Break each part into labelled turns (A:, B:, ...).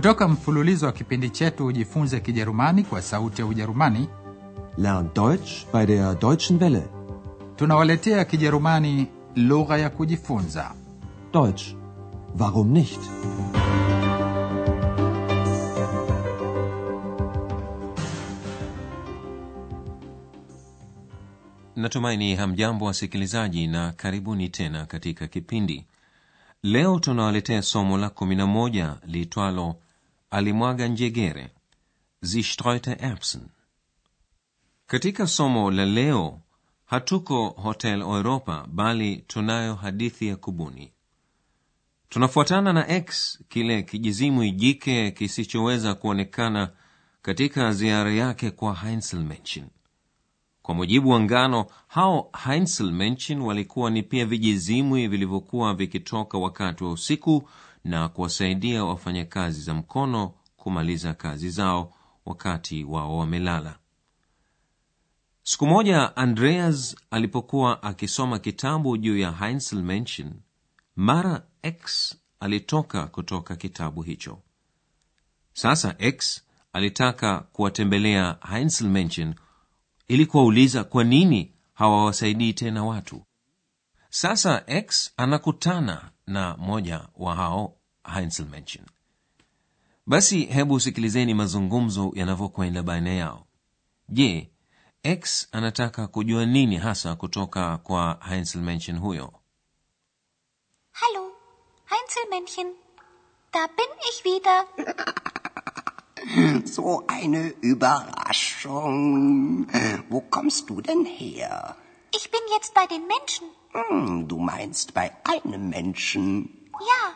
A: kutoka mfululizo wa kipindi chetu ujifunze kijerumani kwa sauti ya ujerumani
B: Lern Deutsch bei der Deutschen Welle.
A: tunawaletea kijerumani lugha ya kujifunza
B: Deutsch. Warum nicht?
C: natumaini hamjambo wasikilizaji na karibuni tena katika kipindi leo tunawaletea somo la kumi na moja liitwalo alimwaga njegere. Sie streute erbsen. Katika somo la leo hatuko hotel europa bali tunayo hadithi ya kubuni. Tunafuatana na x kile kijizimwi jike kisichoweza kuonekana katika ziara yake kwa heinzelmenschen kwa mujibu wa ngano hao heinzelmenschen walikuwa ni pia vijizimwi vilivyokuwa vikitoka wakati wa usiku na kuwasaidia wafanyakazi za mkono kumaliza kazi zao wakati wao wamelala. Siku moja andreas alipokuwa akisoma kitabu juu ya heinzelmenschen mara x alitoka kutoka kitabu hicho. Sasa x alitaka kuwatembelea heinzelmenschen ili kuwauliza kwa nini hawawasaidii tena watu. Sasa x anakutana na mmoja wa hao heinzelmenschen basi hebu sikilizeni mazungumzo yanavyokwenda baina yao je x anataka kujua nini hasa kutoka kwa heinzelmenschen huyo
D: Hallo, Heinzelmännchen. Da bin ich wieder.
E: So eine Überraschung. Wo kommst du denn her?
D: Ich bin jetzt bei den Menschen.
E: Hm, du meinst bei einem Menschen.
D: Ja,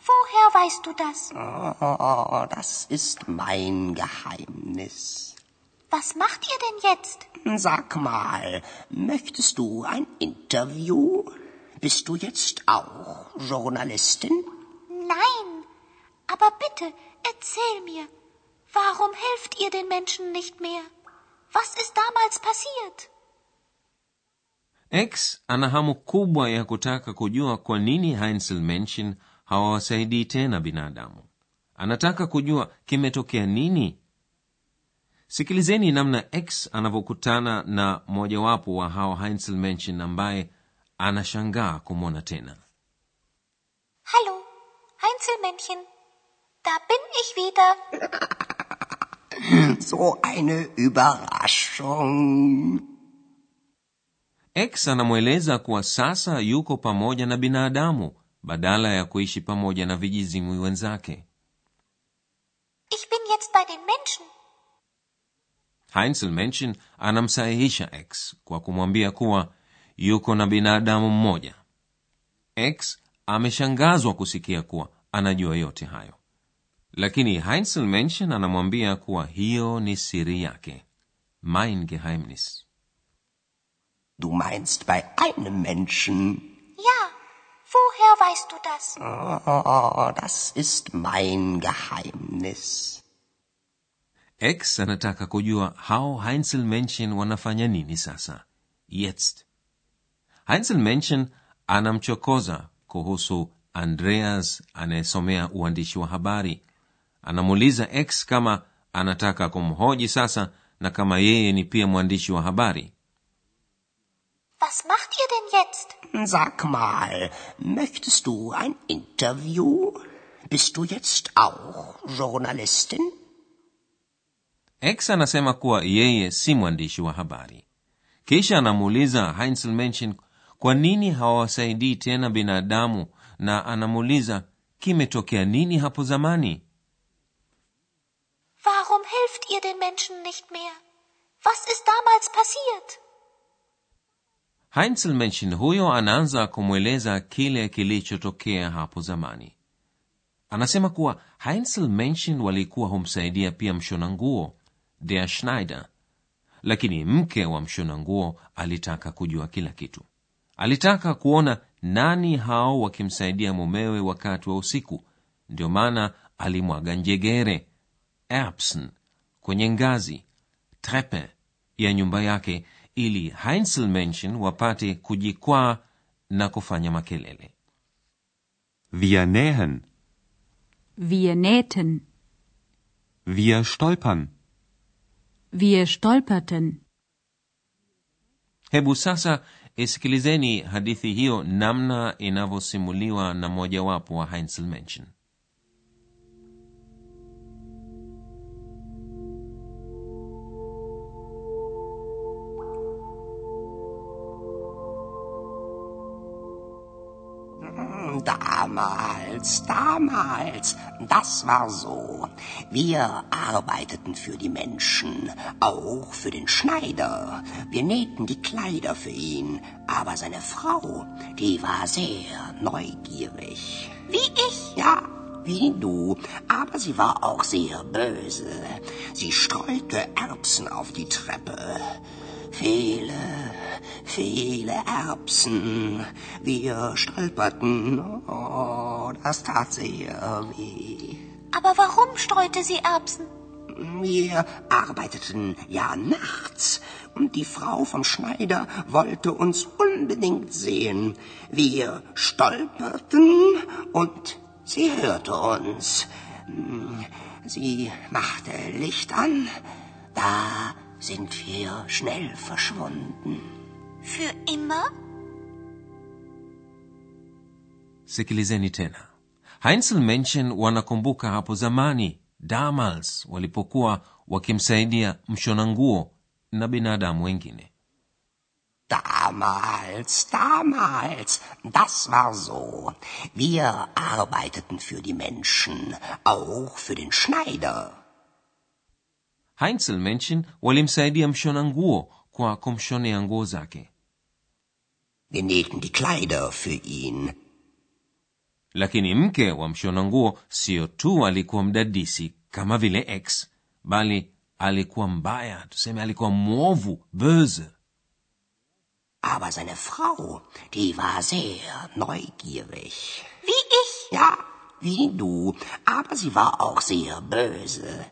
D: woher weißt du das?
E: Oh, das ist mein Geheimnis.
D: Was macht ihr denn jetzt?
E: Sag mal, möchtest du ein Interview? Bist du jetzt auch Journalistin?
D: Nein, aber bitte, erzähl mir. Warum helft ihr den Menschen nicht mehr? Was ist damals passiert?
C: X ana hamu kubwa ya kutaka kujua kwa nini heinzelmenschen hawawasaidii tena binadamu anataka kujua kimetokea nini sikilizeni namna x anavyokutana na mojawapo wa hao heinzelmenschen ambaye anashangaa kumwona tena
D: Hallo, Heinzelmännchen. Da bin ich wieder.
E: So eine Überraschung.
C: X anamweleza kuwa sasa yuko pamoja na binadamu badala ya kuishi pamoja na vijizimwi wenzake.
D: Ich bin jetzt bei den Menschen.
C: heinzelmenschen anamsahihisha x kwa kumwambia kuwa yuko na binadamu mmoja. X ameshangazwa kusikia kuwa anajua yote hayo. Lakini heinzelmenschen anamwambia kuwa hiyo ni siri yake. Mein geheimnis
E: Du meinst bei einem Menschen.
D: Ja, woher weißt du das?
E: Oh, das ist mein Geheimnis.
C: x anataka kujua hao Heinzelmännchen wanafanya nini sasa jetzt Heinzelmännchen anamchokoza kuhusu andreas anayesomea uandishi wa habari anamuuliza x kama anataka kumhoji sasa na kama yeye ni pia mwandishi wa habari
D: Was macht ihr denn jetzt?
E: Sag mal, möchtest du ein Interview? Bist du jetzt auch Journalistin?
C: x anasema kuwa yeye si mwandishi wa habari kisha anamuuliza heinzelmenschen kwa nini hawawasaidii tena binadamu na anamuuliza kimetokea nini hapo zamani
D: Warum hilft ihr den Menschen nicht mehr? Was ist damals passiert?
C: Heinzelmenschen huyo anaanza kumweleza kile kilichotokea hapo zamani. Anasema kuwa heinzelmenschen walikuwa humsaidia pia mshona nguo der schneider. Lakini mke wa mshona nguo alitaka kujua kila kitu. Alitaka kuona nani hao wakimsaidia mumewe wakati wa usiku. Ndio maana alimwaga njegere erbsen kwenye ngazi trepe ya nyumba yake ili heinzelmenschen wapate kujikwaa na kufanya makelele
F: Wir nähen.
G: Wir nähten.
C: Wir stolpern.
F: Wir stolperten.
C: hebu sasa isikilizeni hadithi hiyo namna inavyosimuliwa na mojawapo wa heinzelmenschen
E: Damals, damals, das war so. Wir arbeiteten für die Menschen, auch für den Schneider. Wir nähten die Kleider für ihn, aber seine Frau, die war sehr neugierig.
D: Wie ich.
E: Ja, wie du, aber sie war auch sehr böse. Sie streute Erbsen auf die Treppe. Viele, viele Erbsen. Wir stolperten. Oh, das tat sehr weh.
D: Aber warum streute sie Erbsen?
E: Wir arbeiteten ja nachts und die Frau vom Schneider wollte uns unbedingt sehen. Wir stolperten und sie hörte uns. Sie machte Licht an. Da sind wir schnell verschwunden.
D: Für immer?
C: sikilizeni tena heinzelmenschen wanakumbuka hapo zamani damals walipokuwa wakimsaidia mshona nguo na binadamu wengine
E: Damals, damals, das war so. Wir arbeiteten für die Menschen, auch für den Schneider.
C: Heinzelmenschen walimsaidia mshona nguo kwa kumshonea nguo zake
E: Wir nähten die Kleider für ihn.
C: lakini mke wa mshona nguo sio tu alikuwa mdadisi kama vile x bali alikuwa mbaya tuseme alikuwa mwovu böse
E: Aber seine Frau, die war sehr neugierig.
D: Wie ich.
E: Ja, wie du, aber sie war auch sehr böse.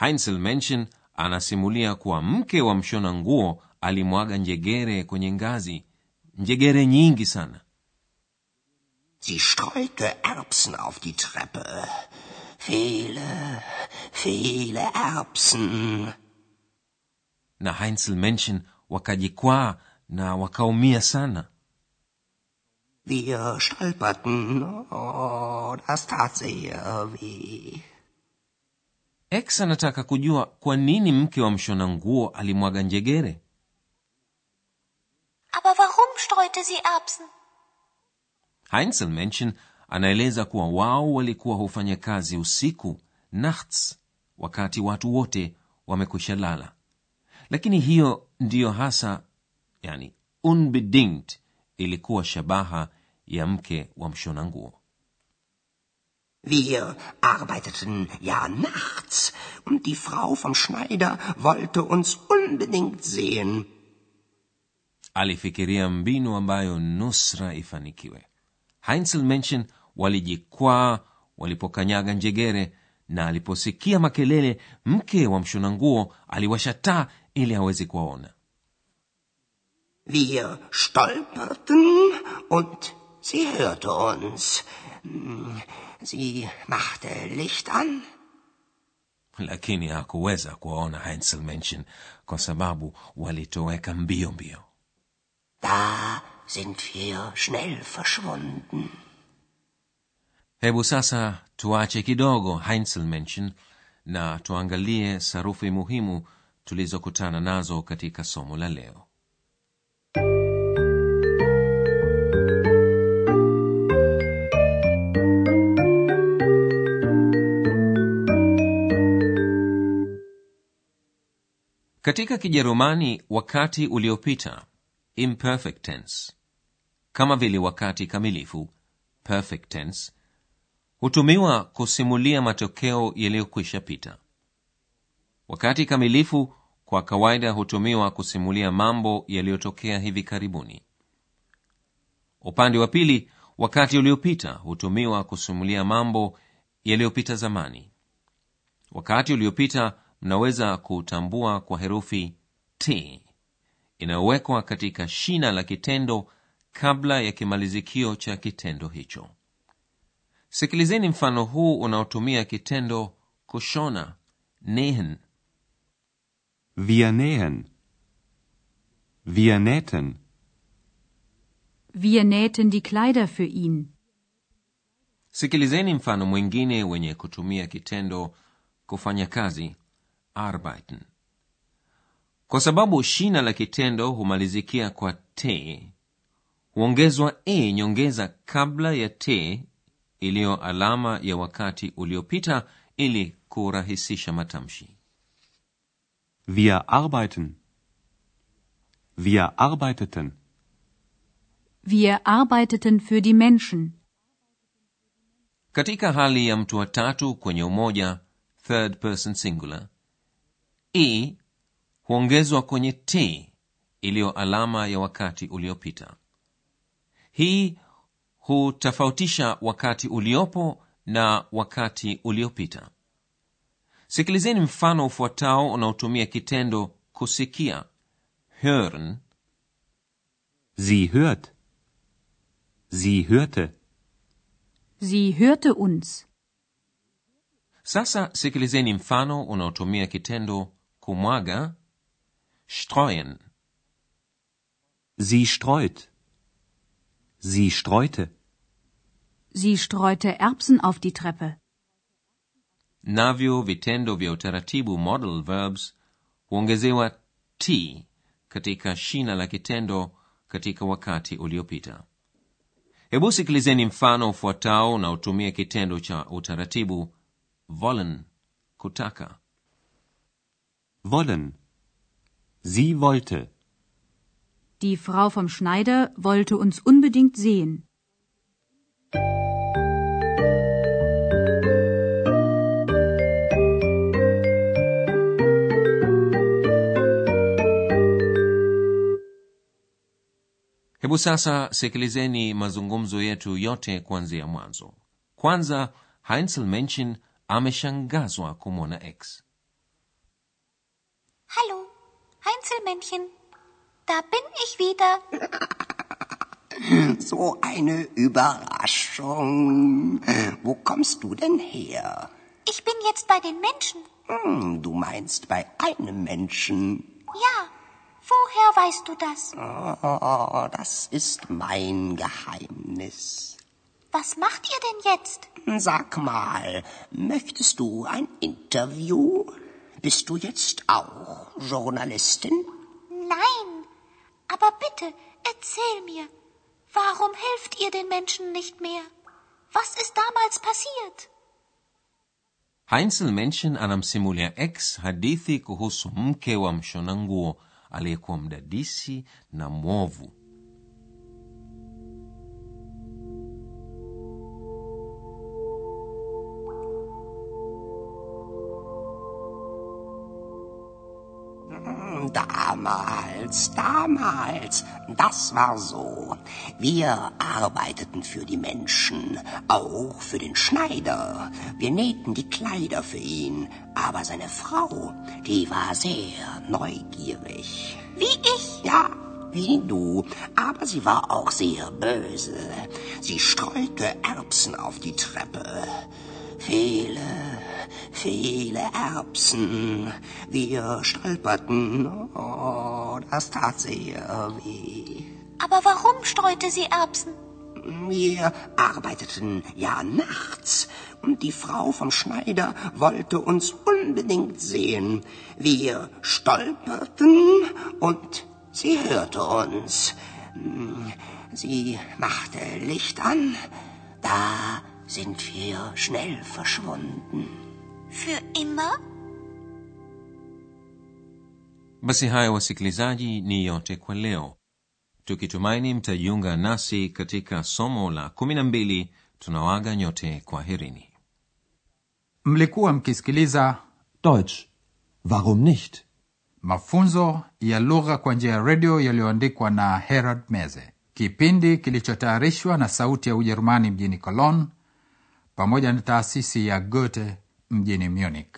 C: Heinzelmenschen anasimulia kuwa mke wa mshona nguo alimwaga njegere kwenye ngazi njegere nyingi sana
E: Sie streute Erbsen auf die Treppe. Viele, viele Erbsen.
C: na heinzelmenschen wakajikwaa na wakaumia sana
E: Wir stolperten. Oh, das tat sehr weh.
C: X anataka kujua kwa nini mke wa mshona nguo alimwaga njegere.
D: Aber warum streute sie Erbsen?
C: heinzelmenschen anaeleza kuwa wao walikuwa hufanya kazi usiku nachts wakati watu wote wamekwisha lala. Lakini hiyo ndiyo hasa yani unbedingt ilikuwa shabaha ya mke wa mshona nguo
E: Wir arbeiteten ja nachts und die Frau vom Schneider wollte uns unbedingt sehen.
C: alifikiria mbinu ambayo nusra ifanikiwe Heinzelmännchen walijikwaa walipokanyaga njegere na aliposikia makelele mke wa mshona nguo aliwasha taa ili aweze kuwaona
E: Wir stolperten und sie hörte uns. Sie machte Licht an.
C: lakini hakuweza kuwaona heinzelmenschen kwa sababu walitoweka mbio mbio
E: Da sind wir schnell verschwunden.
C: hebu sasa tuache kidogo heinzelmenschen na tuangalie sarufi muhimu tulizokutana nazo katika somo la leo katika kijerumani wakati uliopita imperfect tense. Kama vile wakati kamilifu perfect tense hutumiwa kusimulia matokeo yaliyokwisha pita. Wakati kamilifu kwa kawaida hutumiwa kusimulia mambo yaliyotokea hivi karibuni. Upande wa pili wakati uliopita hutumiwa kusimulia mambo yaliyopita zamani. Wakati uliopita mnaweza kutambua kwa herufi t inayowekwa katika shina la kitendo kabla ya kimalizikio cha kitendo hicho sikilizeni mfano huu unaotumia kitendo kushona nähen
G: Wir nähen. Wir nähten.
F: Wir nähten die Kleider für ihn.
C: sikilizeni mfano mwingine wenye kutumia kitendo kufanya kazi arbeiten kwa sababu shina la kitendo humalizikia kwa te huongezwa e nyongeza kabla ya te iliyo alama ya wakati uliopita ili kurahisisha matamshi
G: Wir arbeiten. Wir arbeiteten.
F: Wir arbeiteten für die Menschen.
C: katika hali ya mtu wa tatu kwenye umoja third person singular e huongezwa kwenye t iliyo alama ya wakati uliopita hii hutofautisha wakati uliopo na wakati uliopita sikilizeni mfano ufuatao unaotumia kitendo kusikia hören
G: Sie hört. Sie hörte.
F: Sie hörte uns.
C: sasa sikilizeni mfano unaotumia kitendo kumwaga streuen
G: Sie streut. Sie streute.
F: Sie streute Erbsen auf die Treppe.
C: navyo vitendo vya utaratibu model verbs huongezewa t katika shina la kitendo katika wakati uliopita hebu sikilizeni mfano ufuatao unaotumia kitendo cha utaratibu volen kutaka
G: Wollen. Sie wollte.
F: Die Frau vom Schneider wollte uns unbedingt sehen.
C: hebu sasa sikilizeni mazungumzo yetu yote kuanzia mwanzo kwanza heinzelmenschen ameshangazwa kumwona x
D: Heinzelmännchen. Da bin ich wieder.
E: So eine Überraschung. Wo kommst du denn her?
D: Ich bin jetzt bei den Menschen.
E: Hm, du meinst bei einem Menschen.
D: Ja, woher weißt du das?
E: Oh, das ist mein Geheimnis.
D: Was macht ihr denn jetzt?
E: Sag mal, möchtest du ein Interview? Bist du jetzt auch Journalistin?
D: Nein, aber bitte, erzähl mir. Warum helft ihr den Menschen nicht mehr? Was ist damals passiert?
C: heinzelmenschen anamsimulia x hadithi kuhusu mke wa mshona nguo aliyekuwa mdadisi na mwovu
E: Damals, damals, das war so. Wir arbeiteten für die Menschen, auch für den Schneider. Wir nähten die Kleider für ihn, aber seine Frau, die war sehr neugierig.
D: Wie ich?
E: Ja, wie du, aber sie war auch sehr böse. Sie streute Erbsen auf die Treppe. Viele, viele Erbsen. Wir stolperten. Oh, das tat sehr weh.
D: Aber warum streute sie Erbsen?
E: Wir arbeiteten ja nachts und die Frau vom Schneider wollte uns unbedingt sehen. Wir stolperten und sie hörte uns. Sie machte Licht an. Da sind wir schnell verschwunden.
D: Für immer?
C: basi hayo wasikilizaji ni yote kwa leo tukitumaini mtajiunga nasi katika somo la kumi na mbili tunawaga nyote kwa herini
A: mlikuwa mkisikiliza
B: Deutsch. Warum nicht?
A: mafunzo ya lugha kwa njia ya redio yaliyoandikwa na herald meze kipindi kilichotayarishwa na sauti ya ujerumani mjini cologne pamoja na taasisi ya goethe mjini munich